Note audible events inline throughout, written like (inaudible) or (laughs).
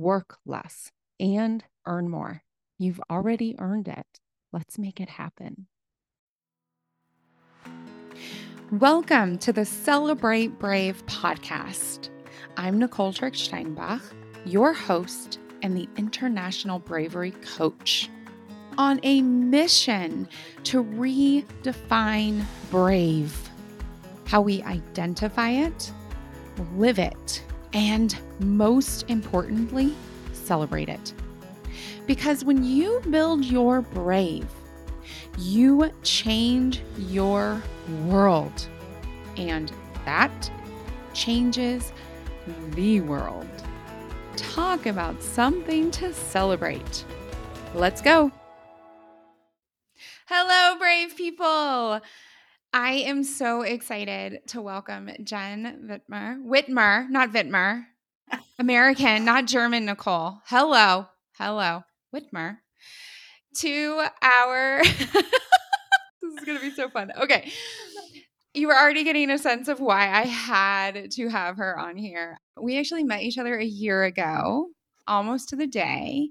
work less, and earn more. You've already earned it. Let's make it happen. Welcome to the Celebrate Brave podcast. I'm Nicole Trick Steinbach, your host and the International Bravery Coach, on a mission to redefine brave, how we identify it, live it, and most importantly, celebrate it. Because when you build your brave, you change your world. And that changes the world. Talk about something to celebrate. Let's go. Hello, brave people. I am so excited to welcome Jenn Wittmer. Whitmer, not Wittmer. American, not German, Nicole. Hello. Hello. Whitmer. To our. (laughs) this is going to be so fun. Okay. You were already getting a sense of why I had to have her on here. We actually met each other a year ago, almost to the day.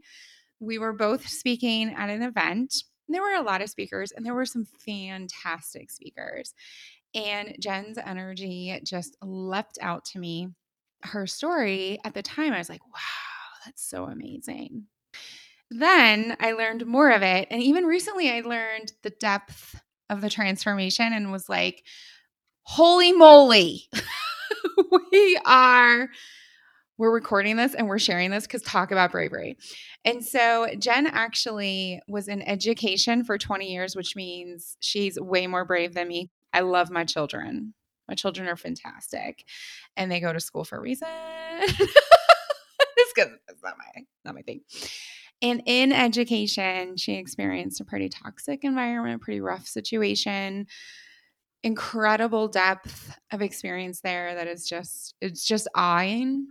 We were both speaking at an event there were a lot of speakers and there were some fantastic speakers. And Jenn's energy just leapt out to me. Her story at the time, I was like, wow, that's so amazing. Then I learned more of it. And even recently, I learned the depth of the transformation and was like, holy moly, (laughs) we are we're recording this and we're sharing this because talk about bravery. And so Jenn actually was in education for 20 years, which means she's way more brave than me. I love my children. My children are fantastic and they go to school for a reason. (laughs) it's because it's not my not my thing. And in education, she experienced a pretty toxic environment, a pretty rough situation incredible depth of experience there that is just it's just awing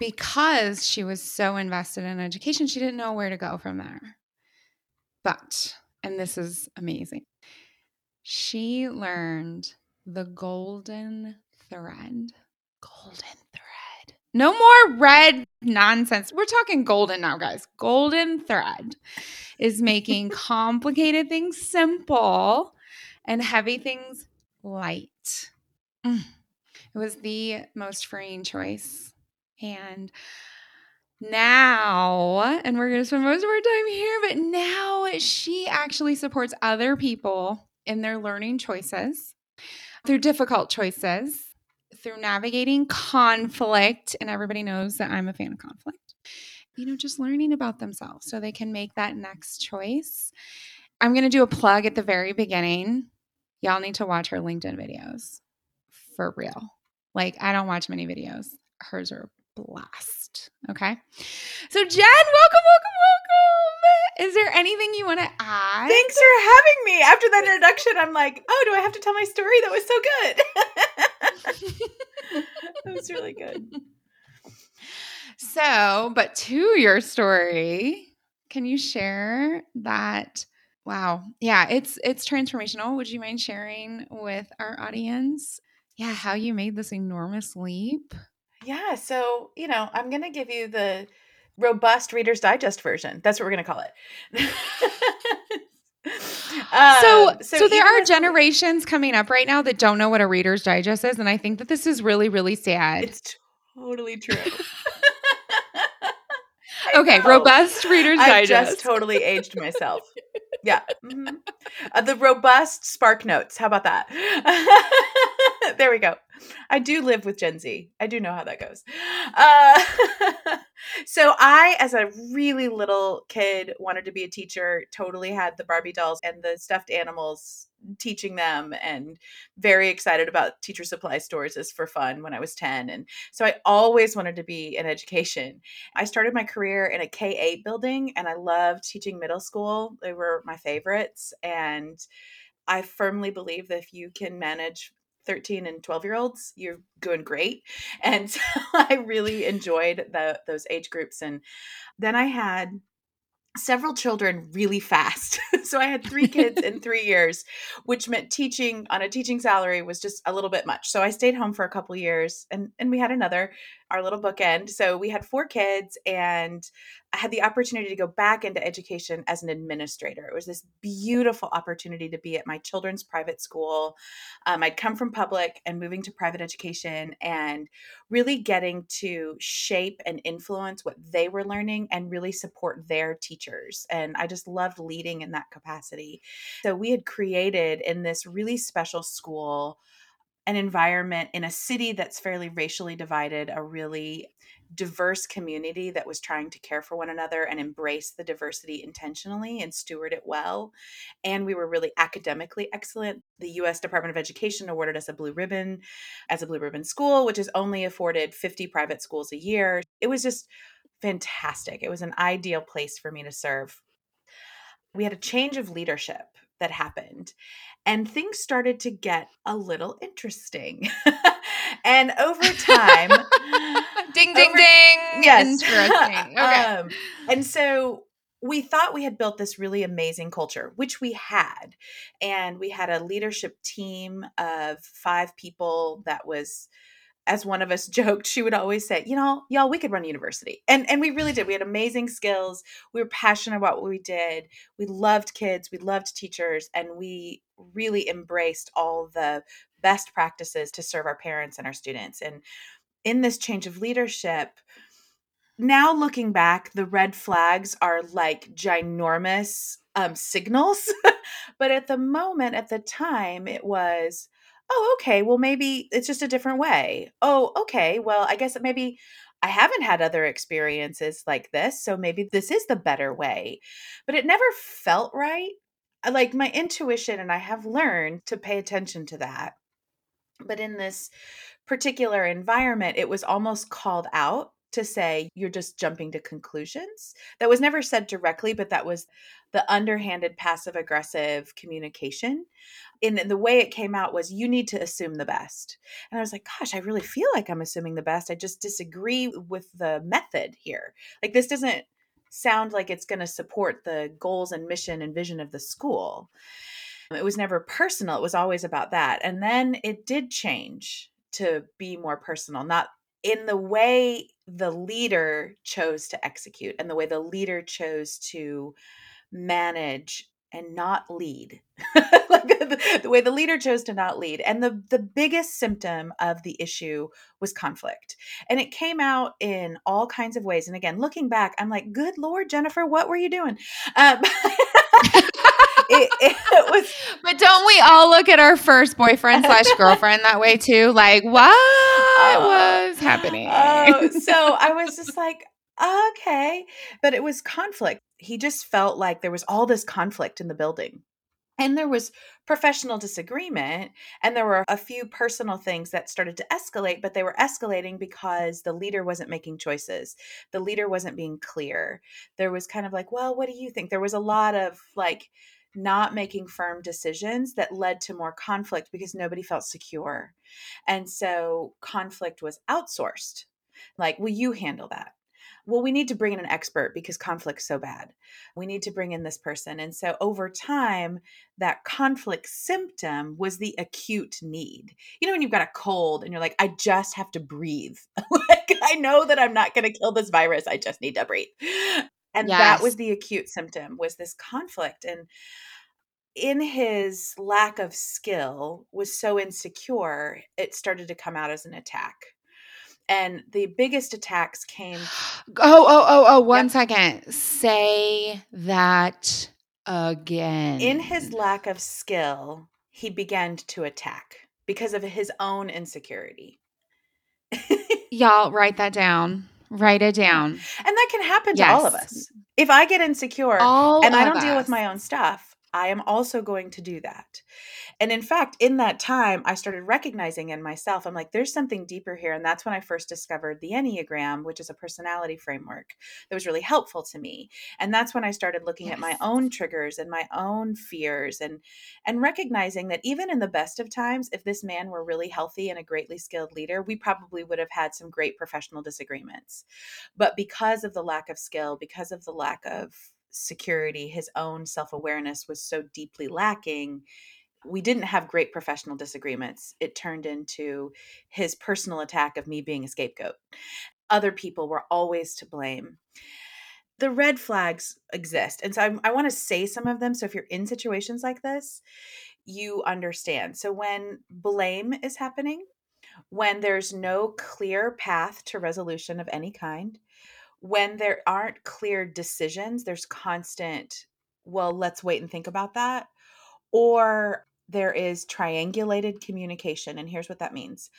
because she was so invested in education, she didn't know where to go from there. But, and this is amazing, she learned the golden thread. Golden thread. No more red nonsense. We're talking golden now, guys. Golden thread is making (laughs) complicated things simple and heavy things light. Mm. It was the most freeing choice and now, and we're going to spend most of our time here, but now she actually supports other people in their learning choices through difficult choices, through navigating conflict. And everybody knows that I'm a fan of conflict. You know, just learning about themselves so they can make that next choice. I'm going to do a plug at the very beginning. Y'all need to watch her LinkedIn videos for real. Like, I don't watch many videos. Hers are blast. Okay. So, Jenn, welcome, welcome, welcome. Is there anything you want to add? Thanks for having me. After that introduction, I'm like, oh, do I have to tell my story? That was so good. (laughs) that was really good. (laughs) So, but to your story, can you share that? Wow. Yeah, it's it's transformational. Would you mind sharing with our audience? Yeah, how you made this enormous leap? Yeah, so, you know, I'm going to give you the robust Reader's Digest version. That's what we're going to call it. (laughs) so, um, so, so there are generations coming up right now that don't know what a Reader's Digest is, and I think that this is really, really sad. It's totally true. (laughs) (laughs) okay, know. robust Reader's I Digest. just totally aged myself. Yeah. mhm. Uh, the robust Spark Notes. How about that? (laughs) there we go. I do live with Gen Z. I do know how that goes. Uh, (laughs) so I, as a really little kid, wanted to be a teacher. Totally had the Barbie dolls and the stuffed animals teaching them and very excited about teacher supply stores as for fun when I was 10 and so I always wanted to be in education. I started my career in a K8 building and I loved teaching middle school. They were my favorites and I firmly believe that if you can manage 13 and 12 year olds, you're doing great. (laughs) And so I really enjoyed the, those age groups. And then I had several children really fast. (laughs) so I had three kids in (laughs) three years, which meant teaching on a teaching salary was just a little bit much. So I stayed home for a couple years and, and we had another, our little bookend. So we had four kids and I had the opportunity to go back into education as an administrator. It was this beautiful opportunity to be at my children's private school. Um, I'd come from public and moving to private education and really getting to shape and influence what they were learning and really support their teachers. And I just loved leading in that capacity. So we had created in this really special school an environment in a city that's fairly racially divided, a really diverse community that was trying to care for one another and embrace the diversity intentionally and steward it well. And we were really academically excellent. The US Department of Education awarded us a blue ribbon as a blue ribbon school, which is only afforded 50 private schools a year. It was just fantastic. It was an ideal place for me to serve. We had a change of leadership that happened and things started to get a little interesting. (laughs) and over time, (laughs) ding ding over- ding. yes. Interesting. (laughs) Okay. um, and so we thought we had built this really amazing culture, which we had. And we had a leadership team of five people that was as one of us (laughs) joked, she would always say, "You know, y'all, we could run university," and and we really did. We had amazing skills. We were passionate about what we did. We loved kids. We loved teachers, and we really embraced all the best practices to serve our parents and our students. And in this change of leadership, now looking back, the red flags are like ginormous um, signals. (laughs) but at the moment, at the time, it was, oh, okay, well, maybe it's just a different way. Oh, okay, well, I guess maybe I haven't had other experiences like this. So maybe this is the better way. But it never felt right. Like my intuition, and I have learned to pay attention to that. But in this particular environment, it was almost called out to say, you're just jumping to conclusions. That was never said directly, but that was the underhanded passive aggressive communication. And the way it came out was, you need to assume the best. And I was like, gosh, I really feel like I'm assuming the best. I just disagree with the method here. Like, this doesn't sound like it's going to support the goals and mission and vision of the school. It was never personal, it was always about that. And then it did change to be more personal, not in the way the leader chose to execute and the way the leader chose to manage and not lead. (laughs) Like the, the way the leader chose to not lead and the the biggest symptom of the issue was conflict. And it came out in all kinds of ways and again looking back i'm like good lord jennifer what were you doing? Um, (laughs) it, it was But don't we all look at our first boyfriend (laughs) slash girlfriend that way too? Like, what (laughs) was happening? Oh, so (laughs) I was just like, okay. But it was conflict. He just felt like there was all this conflict in the building. And there was professional disagreement, and there were a few personal things that started to escalate, but they were escalating because the leader wasn't making choices. The leader wasn't being clear. There was kind of like, well, what do you think? There was a lot of like, not making firm decisions that led to more conflict because nobody felt secure. And so conflict was outsourced. Like, will you handle that? Well, we need to bring in an expert because conflict's so bad. We need to bring in this person. And so over time, that conflict symptom was the acute need. You know, when you've got a cold and you're like, I just have to breathe. (laughs) like, I know that I'm not going to kill this virus. I just need to breathe. And that was the acute symptom was this conflict. And in his lack of skill was so insecure, it started to come out as an attack. And the biggest attacks came. (gasps) Oh, oh, oh, oh, One yep. second. Say that again. In his lack of skill, he began to attack because of his own insecurity. (laughs) Y'all, write that down. Write it down. And that can happen yes. to all of us. If I get insecure all and I don't us. deal with my own stuff, I am also going to do that. And in fact, in that time, I started recognizing in myself, I'm like, there's something deeper here. And that's when I first discovered the Enneagram, which is a personality framework that was really helpful to me. And that's when I started looking yes. at my own triggers and my own fears and and recognizing that even in the best of times, if this man were really healthy and a greatly skilled leader, we probably would have had some great professional disagreements. But because of the lack of skill, because of the lack of security, his own self awareness was so deeply lacking we didn't have great professional disagreements. It turned into his personal attack of me being a scapegoat. Other people were always to blame. The red flags exist. And so I, I want to say some of them. So if you're in situations like this, you understand. So when blame is happening, when there's no clear path to resolution of any kind, when there aren't clear decisions, there's constant, well, let's wait and think about that. Or there is triangulated communication. And here's what that means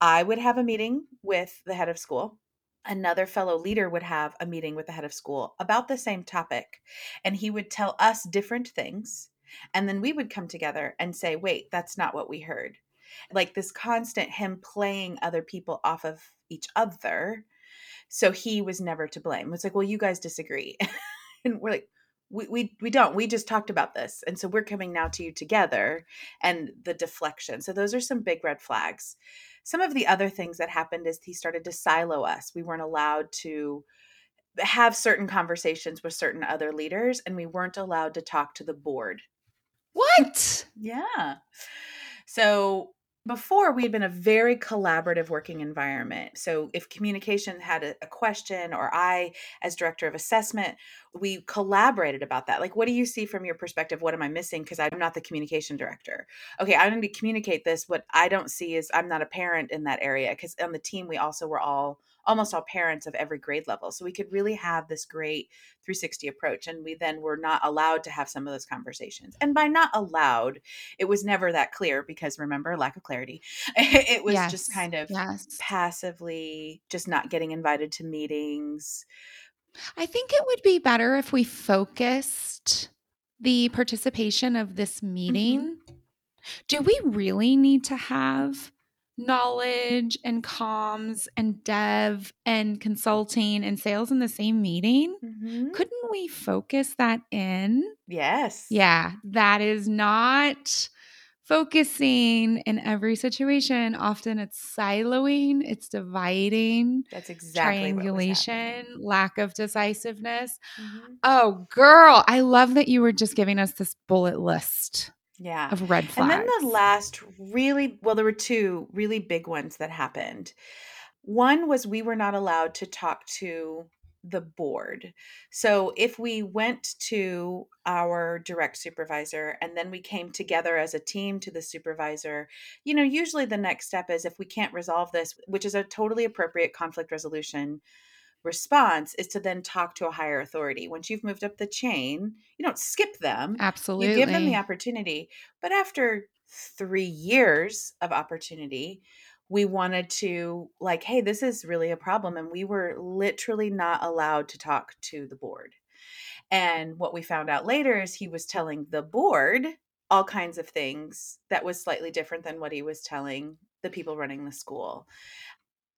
I would have a meeting with the head of school. Another fellow leader would have a meeting with the head of school about the same topic. And he would tell us different things. And then we would come together and say, wait, that's not what we heard. Like this constant him playing other people off of each other. So he was never to blame. It's like, well, you guys disagree. (laughs) and we're like, we, we we don't we just talked about this and so we're coming now to you together and the deflection. So those are some big red flags. Some of the other things that happened is he started to silo us. We weren't allowed to have certain conversations with certain other leaders and we weren't allowed to talk to the board. What? Yeah. So before we had been a very collaborative working environment. So if communication had a, a, question or i as director of assessment we collaborated about that. Like what do you see from your perspective? What am i missing? Because i'm not the communication director. Okay i'm going to communicate this. What i don't see is i'm not a parent in that area because on the team we also were all almost all parents of every grade level. So we could really have this great 360 approach. And we then were not allowed to have some of those conversations. And by not allowed, it was never that clear because remember, lack of clarity. (laughs) it was yes. just kind of yes. passively just not getting invited to meetings. I think it would be better if we focused the participation of this mm-hmm. meeting. Mm-hmm. Do we really need to have knowledge and comms and dev and consulting and sales in the same meeting, mm-hmm. couldn't we focus that in? Yes. Yeah, that is not focusing in every situation. Often it's siloing, it's dividing. That's exactly triangulation, lack of decisiveness. Mm-hmm. Oh, girl, I love that you were just giving us this bullet list yeah of red flags. And then the last really well there were two really big ones that happened. One was we were not allowed to talk to the board. So if we went to our direct supervisor and then we came together as a team to the supervisor, you know, usually the next step is if we can't resolve this, which is a totally appropriate conflict resolution response is to then talk to a higher authority. Once you've moved up the chain, you don't skip them. Absolutely. You give them the opportunity. But after three years of opportunity, we wanted to, like, hey, this is really a problem. And we were literally not allowed to talk to the board. And what we found out later is he was telling the board all kinds of things that was slightly different than what he was telling the people running the school.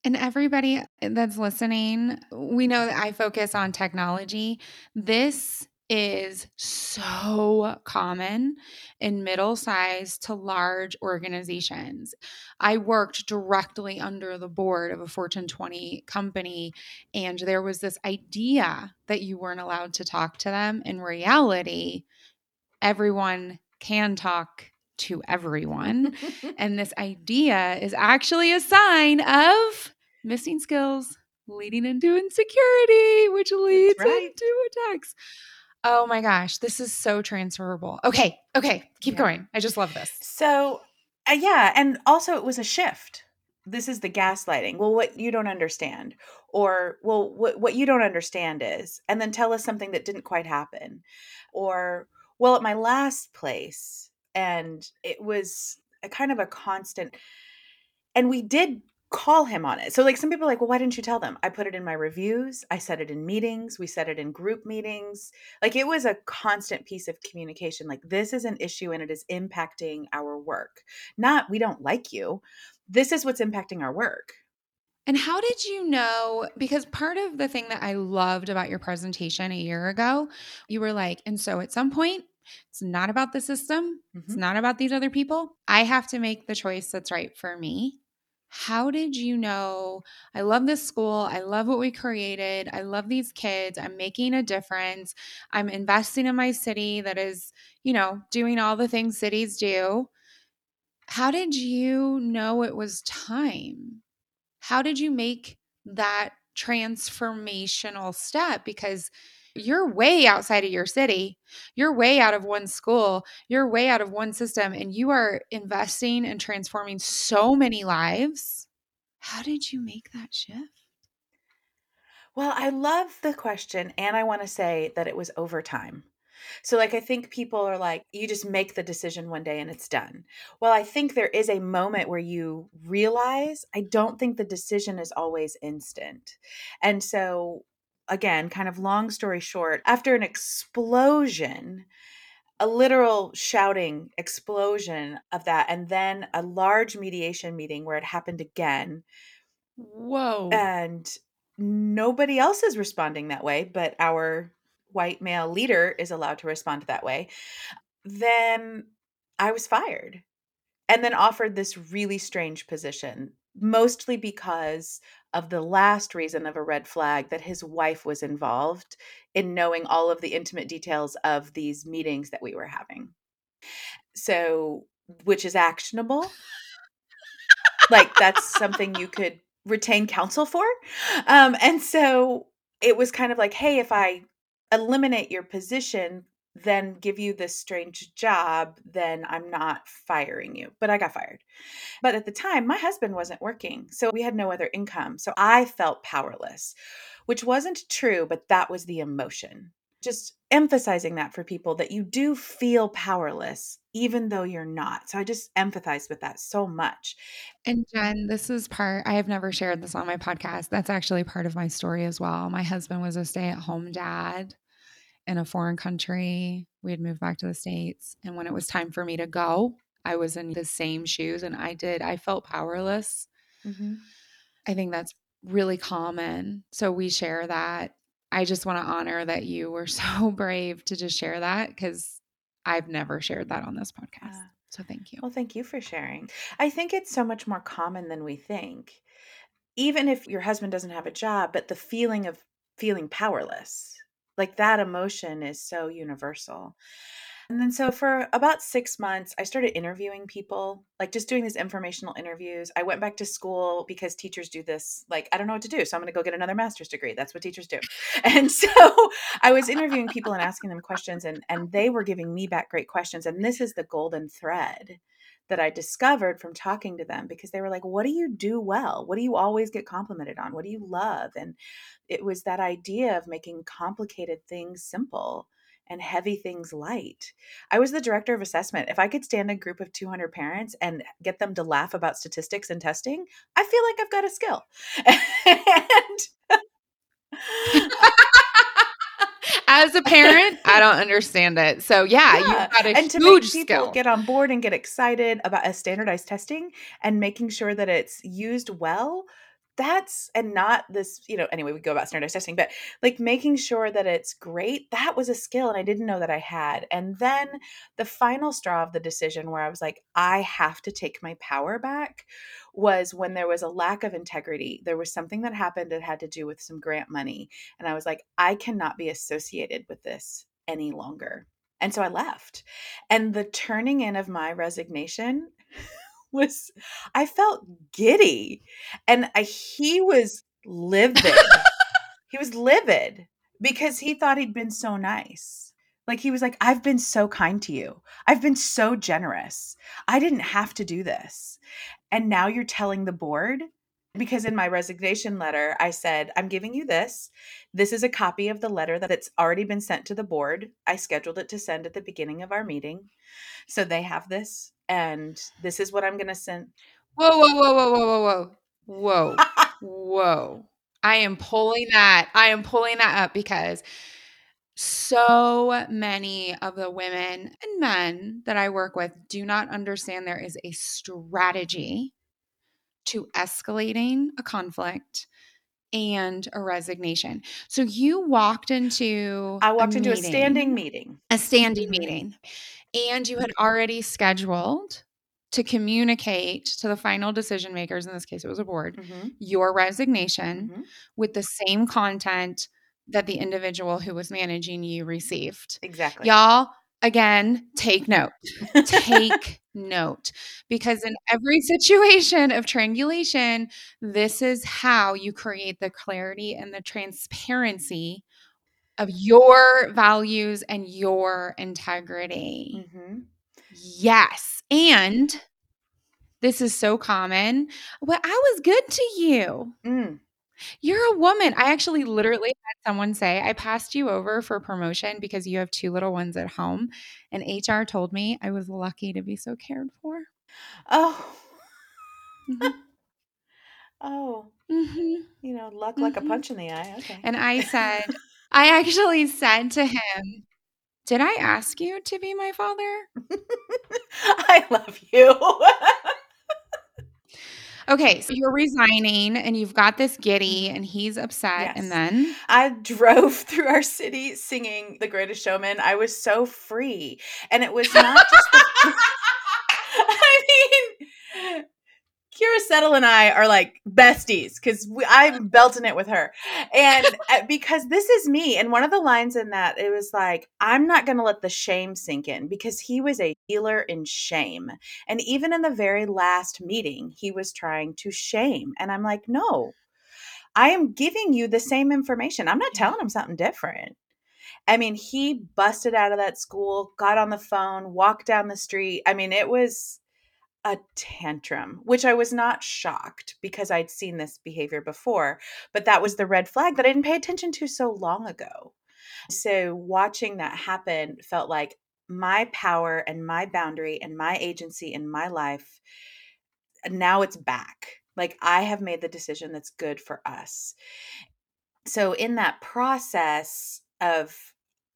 And everybody eh, that's listening, we know that I focus on technology. This is so common in middle sized to large organizations. I worked directly under the board of a Fortune 20 company, and there was this idea that you weren't allowed to talk to them. In reality, everyone can talk to everyone. and this idea is actually a sign of missing skills leading into insecurity, which leads right. into attacks. Oh my gosh, this is so transferable. Okay, okay, keep yeah. going. I just love this. So, uh, yeah, and also it was a shift. this is the gaslighting. Well, what you don't understand, or well, what what you don't understand is, and then tell us something that didn't quite happen, or well, at my last place, and it was a kind of a constant, and we did call him on it. So like some people are like, well, why didn't you tell them? I put it in my reviews. I said it in meetings. We said it in group meetings. Like it was a constant piece of communication. Like this is an issue and it is impacting our work. Not we don't like you. This is what's impacting our work. And how did you know? Because part of the thing that I loved about your presentation a year ago, you were like, and so at some point, it's not about the system, mm-hmm. it's not about these other people. I have to make the choice that's right for me. How did you know? I love this school. I love what we created. I love these kids. I'm making a difference. I'm investing in my city that is, you know, doing all the things cities do. How did you know it was time? How did you make that transformational step? Because you're way outside of your city. You're way out of one school. You're way out of one system, and you are investing and transforming so many lives. How did you make that shift? Well, I love the question. And I want to say that it was over time. So, like, I think people are like, you just make the decision one day and it's done. Well, I think there is a moment where you realize, I don't think the decision is always instant. And so, again, kind of long story short, after an explosion, a literal shouting explosion of that, and then a large mediation meeting where it happened again. Whoa. And nobody else is responding that way, but our white male leader is allowed to respond that way. Then I was fired and then offered this really strange position, mostly because of the last reason of a red flag that his wife was involved in knowing all of the intimate details of these meetings that we were having. So, which is actionable. like that's something you could retain counsel for. Um, and so it was kind of like, hey, if I eliminate your position, then give you this strange job, then I'm not firing you. But I got fired. But at the time, my husband wasn't working. So we had no other income. So I felt powerless, which wasn't true, but that was the emotion. Just emphasizing that for people that you do feel powerless, even though you're not. So I just empathize with that so much. And Jenn, this is part, I have never shared this on my podcast. That's actually part of my story as well. My husband was a stay at home dad in a foreign country. We had moved back to the States. And when it was time for me to go, I was in the same shoes and I did, I felt powerless. Mm-hmm. I think that's really common. So we share that. I just want to honor that you were (laughs) so brave to just share that because I've never shared that on this podcast. Yeah. So thank you. Well, thank you for sharing. I think it's so much more common than we think. Even if your husband doesn't have a job, but the feeling of feeling powerless like that emotion is so universal. And then, so for about six months, I started interviewing people, like just doing these informational interviews. I went back to school because teachers do this, like, I don't know what to do. So I'm going to go get another master's degree. That's what teachers do. (laughs) And so I was interviewing people and asking them questions, and, and they were giving me back great questions. And this is the golden thread that I discovered from talking to them because they were like, What do you do well? What do you always get complimented on? What do you love? And it was that idea of making complicated things simple and heavy things light. I was the director of assessment. If I could stand a group of 200 parents and get them to laugh about statistics and testing, I feel like I've got a skill. (laughs) and (laughs) as a parent, I don't understand it. So yeah, yeah. you've got a and to make people skill. get on board and get excited about a standardized testing and making sure that it's used well that's and not this you know anyway we go about standardized testing but like making sure that it's great that was a skill and i didn't know that i had and then the final straw of the decision where i was like i have to take my power back was when there was a lack of integrity there was something that happened that had to do with some grant money and i was like i cannot be associated with this any longer and so i left and the turning in of my resignation was I felt giddy. And I, he was livid. (laughs) he was livid because he thought he'd been so nice. Like he was like, I've been so kind to you. I've been so generous. I didn't have to do this. and now you're telling the board because in my resignation letter i said i'm giving you this this is a copy of the letter that's already been sent to the board i scheduled it to send at the beginning of our meeting so they have this and this is what i'm going to send whoa whoa whoa whoa whoa whoa whoa (laughs) whoa whoa i am pulling that i am pulling that up because so many of the women and men that I work with do not understand there is a strategy to escalating a conflict and a resignation. So you walked into I walked a into a standing meeting. a standing mm-hmm. meeting and you had already scheduled to communicate to the final decision makers in this case it was a board Mhm, your resignation mhm. with the same content that the individual who was managing you received. Exactly. Y'all, again, take note. (laughs) Take note. Because in every situation of triangulation, this is how you create the clarity and the transparency of your values and your integrity. Mhm. Yes. And this is so common. Well, I was good to you. Mm. You're a woman. I actually literally had someone say, I passed you over for promotion because you have two little ones at home. And HR told me I was lucky to be so cared for. Oh. Mhm. (laughs) Oh. Mhm. You know, luck like a Mhm. punch in the eye. Okay. And I said, I actually said to him, Did I ask you to be my father? (laughs) I love you. Okay, so you're resigning and you've got this giddy and he's upset. Yes. And then, I drove (laughs) through our city singing The Greatest Showman. I was so free. And it was not just the (laughs) I mean Keala Settle and I are like besties because I'm belting it with her. And (laughs) uh, because this is me. And one of the lines in that, it was like, I'm not going to let the shame sink in because he was a healer in shame. And even in the very last meeting, he was trying to shame. And I'm like, no, I am giving you the same information. I'm not telling him something different. I mean, he busted out of that school, got on the phone, walked down the street. I mean, it was a tantrum, which I was not shocked because I'd seen this behavior before, but that was the red flag that I didn't pay attention to so long ago. So watching that happen felt like my power and my boundary and my agency in my life now it's back. Like I have made the decision that's good for us. So in that process of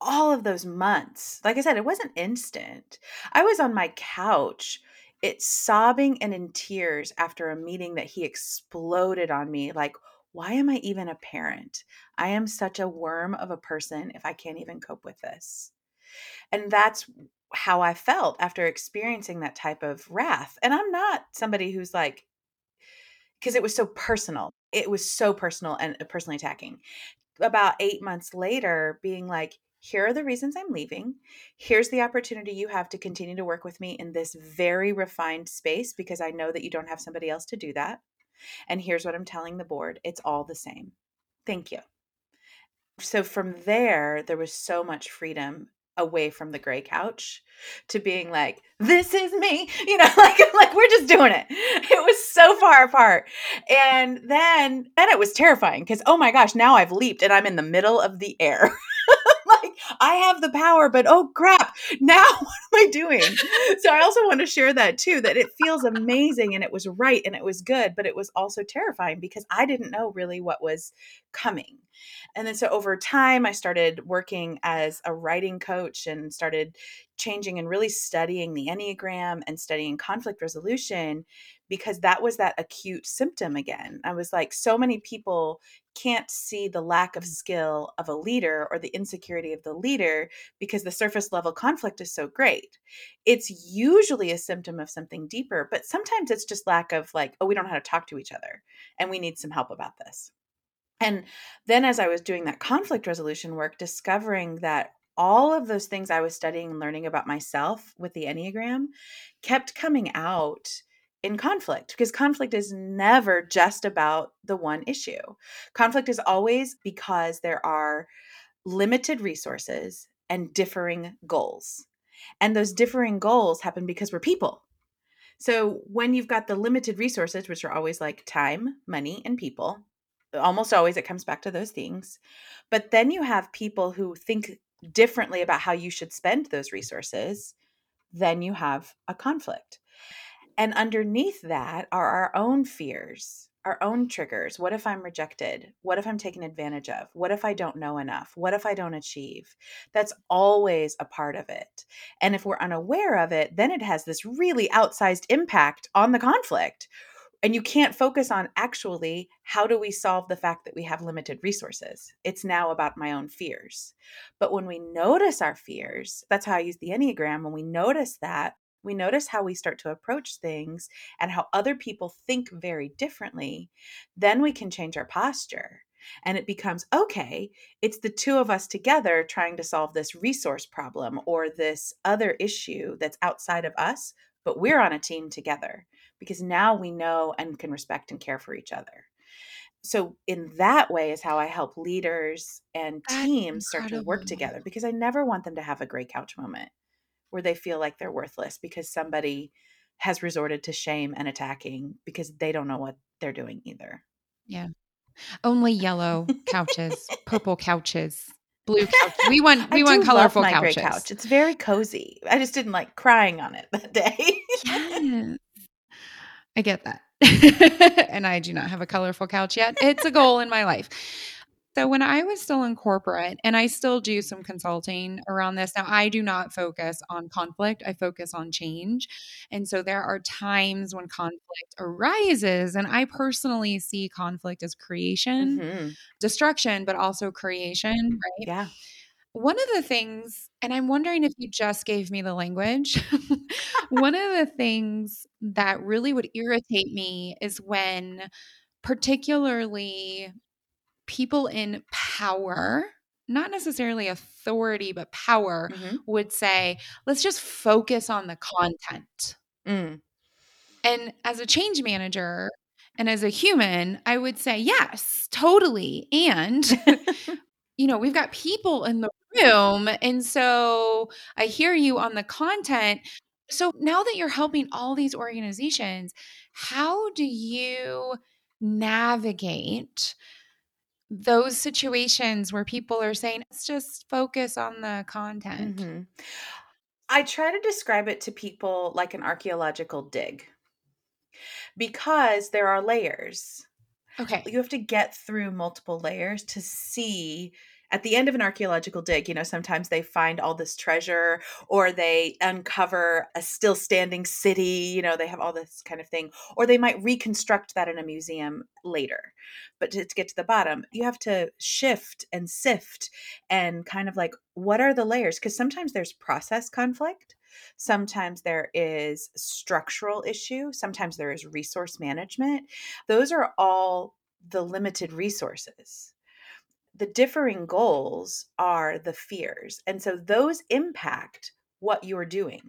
all of those months, like I said, it wasn't instant. I was on my couch, it's sobbing and in tears after a meeting that he exploded on me like why am I even a parent? I am such a worm of a person if I can't even cope with this. And that's how I felt after experiencing that type of wrath. And I'm not somebody who's like, because it was so personal. It was so personal and uh, personally attacking. About eight months later, being like, here are the reasons I'm leaving. Here's the opportunity you have to continue to work with me in this very refined space because I know that you don't have somebody else to do that. And here's what I'm telling the board it's all the same. Thank you. So from there, there was so much freedom away from the gray couch to being like, this is me, (laughs) you know, (laughs) like, like we're just doing it. (laughs) It was so far apart. And then, then it was terrifying because, oh my gosh, now I've leaped and I'm in the middle of the air. I have the power, but oh crap, now (laughs) what am I doing? (laughs) so I also want to share that too, that it feels amazing and it was right and it was good, but it was also terrifying because I didn't know really what was coming. And then so over time, I started working as a writing coach and started changing and really studying the Enneagram and studying conflict resolution because that was that acute symptom again. I was like, so many people can't see the lack of skill of a leader or the insecurity of the leader because the surface level conflict is so great. It's usually a symptom of something deeper, but sometimes it's just lack of like, oh, we don't know how to talk to each other and we need some help about this. And then as I was doing that conflict resolution work, discovering that all of those things I was studying and learning about myself with the Enneagram kept coming out in conflict because conflict is never just about the one issue. Conflict is always because there are limited resources and differing goals. And those differing goals happen because we're people. So when you've got the limited resources, which are always like time, money, and people, almost always it comes back to those things. But then you have people who think differently about how you should spend those resources, then you have a conflict. And underneath that are our own fears, our own triggers. What if I'm rejected? What if I'm taken advantage of? What if I don't know enough? What if I don't achieve? That's always a part of it. And if we're unaware of it, then it has this really outsized impact on the conflict. And you can't focus on actually how do we solve the fact that we have limited resources? It's now about my own fears. But when we notice our fears, that's how I use the Enneagram. When we notice that, we notice how we start to approach things and how other people think very differently, then we can change our posture. And it becomes okay, it's the two of us together trying to solve this resource problem or this other issue that's outside of us, but we're on a team together because now we know and can respect and care for each other. So, in that way, is how I help leaders and teams start to work together because I never want them to have a gray couch moment where they feel like they're worthless because somebody has resorted to shame and attacking because they don't know what they're doing either. Yeah. Only yellow couches, purple couches, blue couches. We want (laughs) we I want colorful my couches. gray couch. It's very cozy. I just didn't like crying on it (laughs) that day. Yes. I get that. (laughs) and I do not have a colorful couch yet. It's a goal in my life. So when I was still in corporate, and I still do some consulting around this, now I do not focus on conflict, I focus on change. And so there are times when conflict arises, and I personally see conflict as creation, hmm destruction, but also creation, right? Yeah. One of the things, and I'm wondering if you just gave me the language. (laughs) One of the things that really would irritate me is when, particularly people in power, not necessarily authority, but power, hmm would say, let's just focus on the content. Mm. And as a change manager and as a human, I would say, yes, totally. And (laughs) (laughs) you know, we've got people in the room. And so I hear you on the content. So now that you're helping all these organizations, how do you navigate those situations where people are saying, let's just focus on the content? hmm I try to describe it to people like an archaeological dig because there are layers. Okay. You have to get through multiple layers to see at the end of an archaeological dig, you know, sometimes they find all this treasure or they uncover a still standing city, you know, they have all this kind of thing, or they might reconstruct that in a museum later. But to, to get to the bottom, you have to shift and sift and kind of like, what are the layers? Because sometimes there's process conflict. Sometimes there is structural issue. Sometimes there is resource management. Those are all the limited resources the differing goals are the fears. And so those impact what you're doing.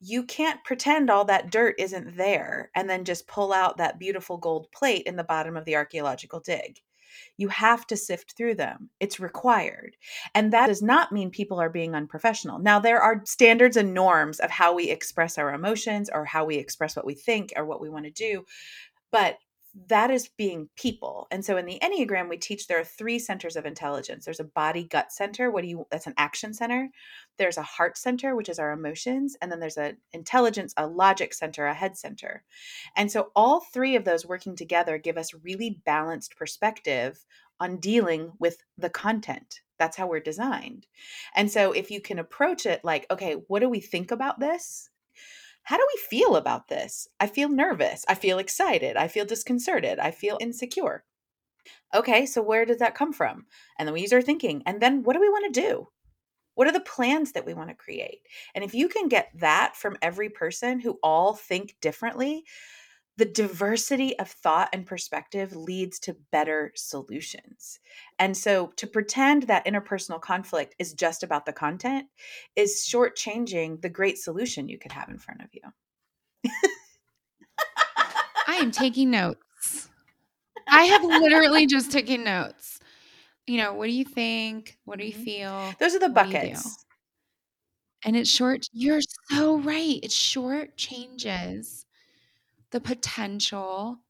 You can't pretend all that dirt isn't there and then just pull out that beautiful gold plate in the bottom of the archaeological dig. You have to sift through them. It's required. And that does not mean people are being unprofessional. Now, there are standards and norms of how we express our emotions or how we express what we think or what we want to do. But that is being people. And so in the Enneagram, we teach there are three centers of intelligence. There's a body gut center. What do you that's an action center. There's a heart center, which is our emotions, and then there's an intelligence, a logic center, a head center. And so all three of those working together give us really balanced perspective on dealing with the content. That's how we're designed. And so if you can approach it like, okay, what do we think about this? How do we feel about this? I feel nervous. I feel excited. I feel disconcerted. I feel insecure. Okay, so where does that come from? And then we use our thinking. And then what do we want to do? What are the plans that we want to create? And if you can get that from every person who all think differently, the diversity of thought and perspective leads to better solutions. And so to pretend that interpersonal conflict is just about the content is shortchanging the great solution you could have in front of you. I am taking notes. I have literally just taken notes. You know, what do you think? What do you Mhm. feel? Those are the What do do? buckets. And it's short you're so right. It's short changes the potential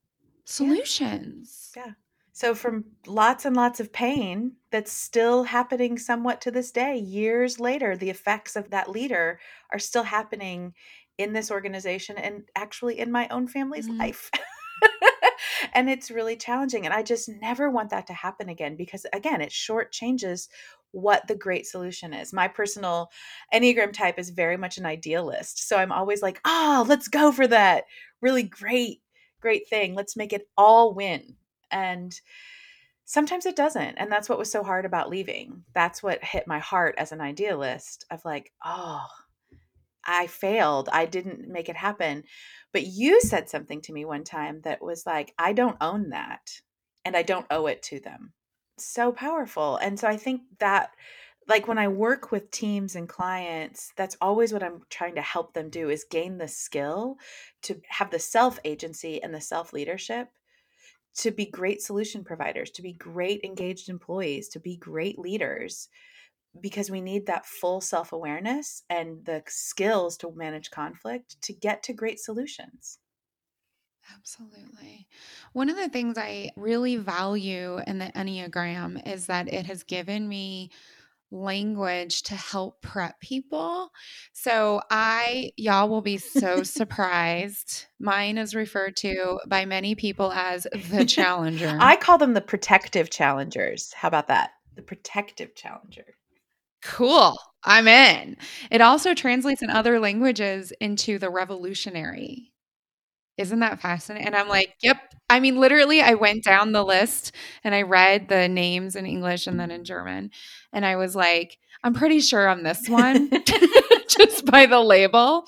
solutions. Yeah. So, from lots and lots of pain that's still happening somewhat to this day, years later, the effects of that leader are still happening in this organization and actually in my own family's Mhm. life. (laughs) and it's really challenging. And I just never want that to happen again because, again, it shortchanges what the great solution is. My personal Enneagram type is very much an idealist. So I'm always like, oh, let's go for that really great, great thing. Let's make it all win. And sometimes it doesn't. And that's what was so hard about leaving. That's what hit my heart as an idealist of like, oh, I failed. I didn't make it happen. But you said something to me one time that was like, I don't own that and I don't owe it to them. So powerful. And so I think that like when I work with teams and clients, that's always what I'm trying to help them do is gain the skill to have the self agency and the self leadership to be great solution providers, to be great engaged employees, to be great leaders because we need that full self awareness and the skills to manage conflict to get to great solutions. Absolutely. One of the things I really value in the Enneagram is that it has given me language to help prep people. So I y'all will be so surprised. Mine is referred to by many people as the (laughs) challenger. I call them the protective challengers. How about that? The protective challenger. Cool. I'm in. It also translates in other languages into the revolutionary. Isn't that fascinating? And I'm like, yep. I mean, literally, I went down the list and I read the names in English and then in German. And I was like, I'm pretty sure I'm this one (laughs) (laughs) just by the label.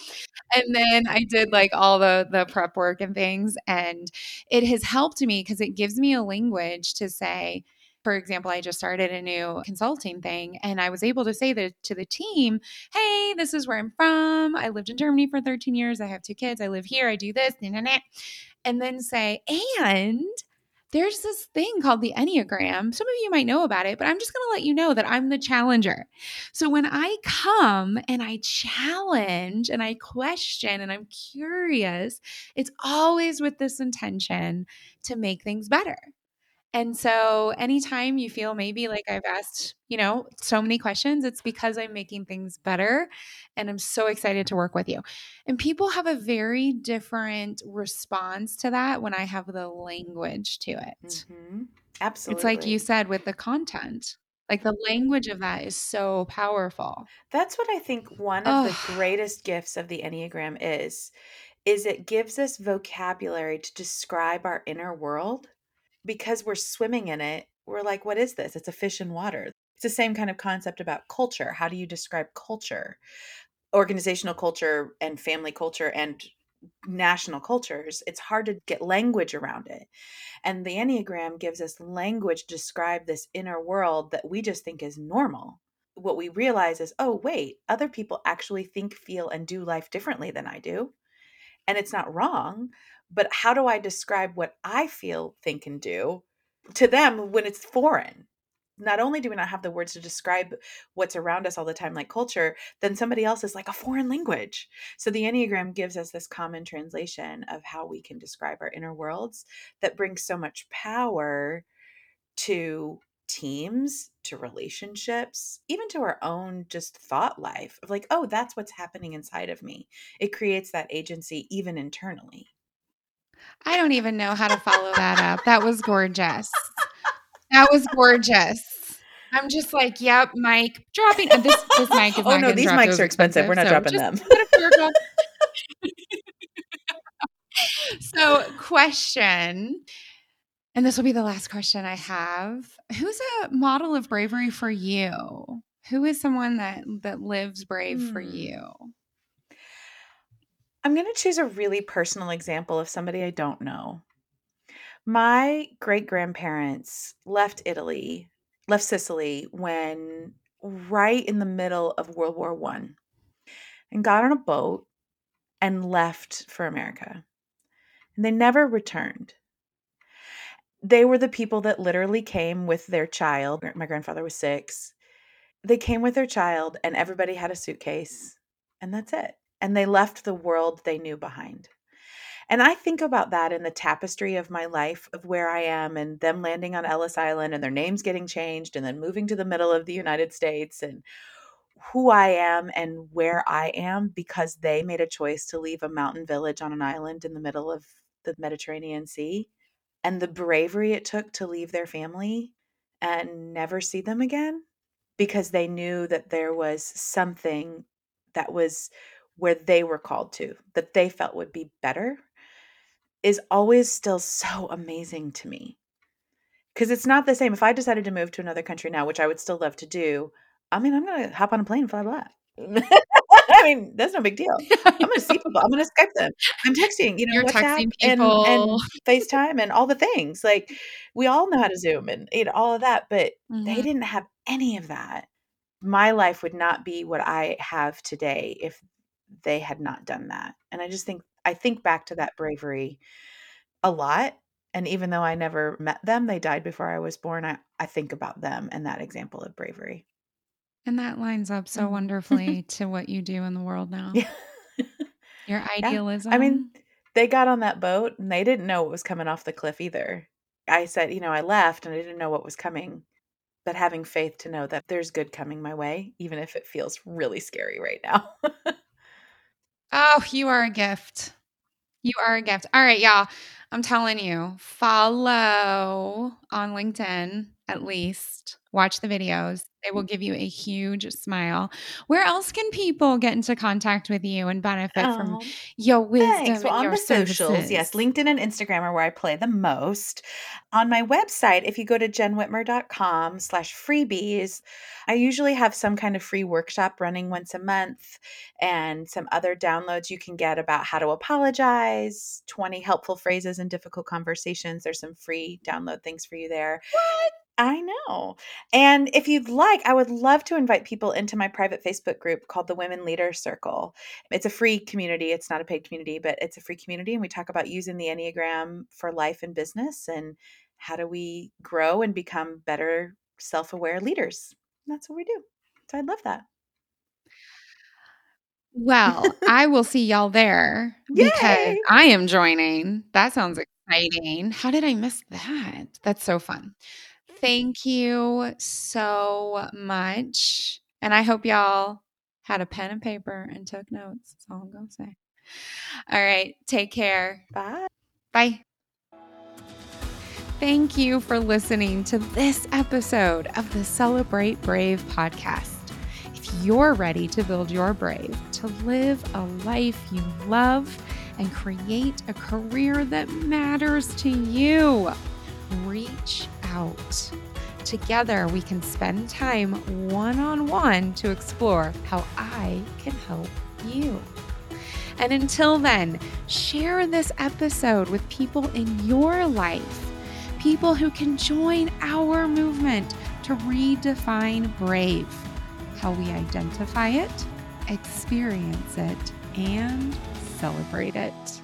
And then I did like all the the prep work and things and it has helped me because it gives me a language to say for example, I just started a new consulting thing and I was able to say that to the team, hey, this is where I'm from. I lived in Germany for 13 years. I have two kids. I live here. I do this. Nah, nah, nah. And then say, and there's this thing called the Enneagram. Some of you might know about it, but I'm just going to let you know that I'm the challenger. So when I come and I challenge and I question and I'm curious, it's always with this intention to make things better. And so anytime you feel maybe like I've asked, you know, so many questions, it's because I'm making things better and I'm so excited to work with you. And people have a very different response to that when I have the language to it. Mm-hmm. Absolutely. It's like you said with the content. Like the language of that is so powerful. That's what I think one of the greatest gifts of the Enneagram is is it gives us vocabulary to describe our inner world because we're swimming in it, we're like, what is this? It's a fish in water. It's the same kind of concept about culture. How do you describe culture? Organizational culture and family culture and national cultures, it's hard to get language around it. And the Enneagram gives us language to describe this inner world that we just think is normal. What we realize is, oh, wait, other people actually think, feel, and do life differently than I do. And it's not wrong, but how do I describe what I feel, think, and do to them when it's foreign? Not only do we not have the words to describe what's around us all the time, like culture, then somebody else is like a foreign language. So the Enneagram gives us this common translation of how we can describe our inner worlds that brings so much power to teams, to relationships, even to our own just thought life of like, oh, that's what's happening inside of me. It creates that agency even internally. I don't even know how to follow that up. That was gorgeous. That was gorgeous. I'm just like, yep, mic dropping. This this mic is oh no, these mics are expensive. We're not so dropping them. (laughs) so, question, and this will be the last question I have. Who's a model of bravery for you? Who is someone that that lives brave hmm. for you? I'm going to choose a really personal example of somebody I don't know. My great grandparents left Italy, left Sicily when right in the middle of World War One, and got on a boat and left for America. And they never returned. They were the people that literally came with their child. My grandfather was six. They came with their child, and everybody had a suitcase, and that's it and they left the world they knew behind. And I think about that in the tapestry of my life of where I am and them landing on Ellis Island and their names getting changed and then moving to the middle of the United States and who I am and where I am because they made a choice to leave a mountain village on an island in the middle of the Mediterranean Sea and the bravery it took to leave their family and never see them again because they knew that there was something that was where they were called to that they felt would be better is always still (laughs) so amazing to me because it's not the same if i decided to move to another country now which i would still love to do i mean i'm gonna hop on a plane and fly back (laughs) I mean, that's no big deal. (laughs) I'm gonna see people. I'm gonna Skype them. I'm texting, you know, You're WhatsApp texting and, and. FaceTime and all the things. Like we all know how to Zoom and you know, all of that, but they Mhm. didn't have any of that. My life would not be what I have today if they had not done that. And I just think I think back to that bravery a lot. And even though I never met them, they died before I was born. I, I think about them and that example of bravery. And that lines up so Mhm. wonderfully (laughs) to what you do in the world now. Yeah. Your (laughs) idealism. I mean, they got on that boat and they didn't know what was coming off the cliff either. I said, you know, I left and I didn't know what was coming, but having faith to know that there's good coming my way, even if it feels really scary right now. (laughs) oh, you are a gift. You are a gift. All right, y'all. I'm telling you, follow on LinkedIn at least. Watch the videos. They will give you a huge smile. Where else can people get into contact with you and benefit from Um, your wisdom. Well, and on your the socials, yes. LinkedIn and Instagram are where I play the most. On my website, if you go to jennwhitmer.com slash freebies, I usually have some kind of free workshop running once a month and some other downloads you can get about how to apologize, 20 helpful phrases in difficult conversations. There's some free download things for you there. What? I know. And if you'd like, I would love to invite people into my private Facebook group called the Women Leader Circle. It's a free community. It's not a paid community, but it's a free community. And we talk about using the Enneagram for life and business and how do we grow and become better self aware leaders. And that's what we do. So I'd love that. Well, I will see y'all there (laughs) because I am joining. That sounds exciting. How did I miss that? That's so fun. Thank you so much. And I hope y'all had a pen and paper and took notes. That's all I'm going to say. All right. Take care. Bye. Bye. Thank you for listening to this episode of the Celebrate Brave podcast. If you're ready to build your brave, to live a life you love, and create a career that matters to you, reach out. Together, we can spend time one on one to explore how I can help you. And until then, share this episode with people in your life, people who can join our movement to redefine brave, how we identify it, experience it, and celebrate it.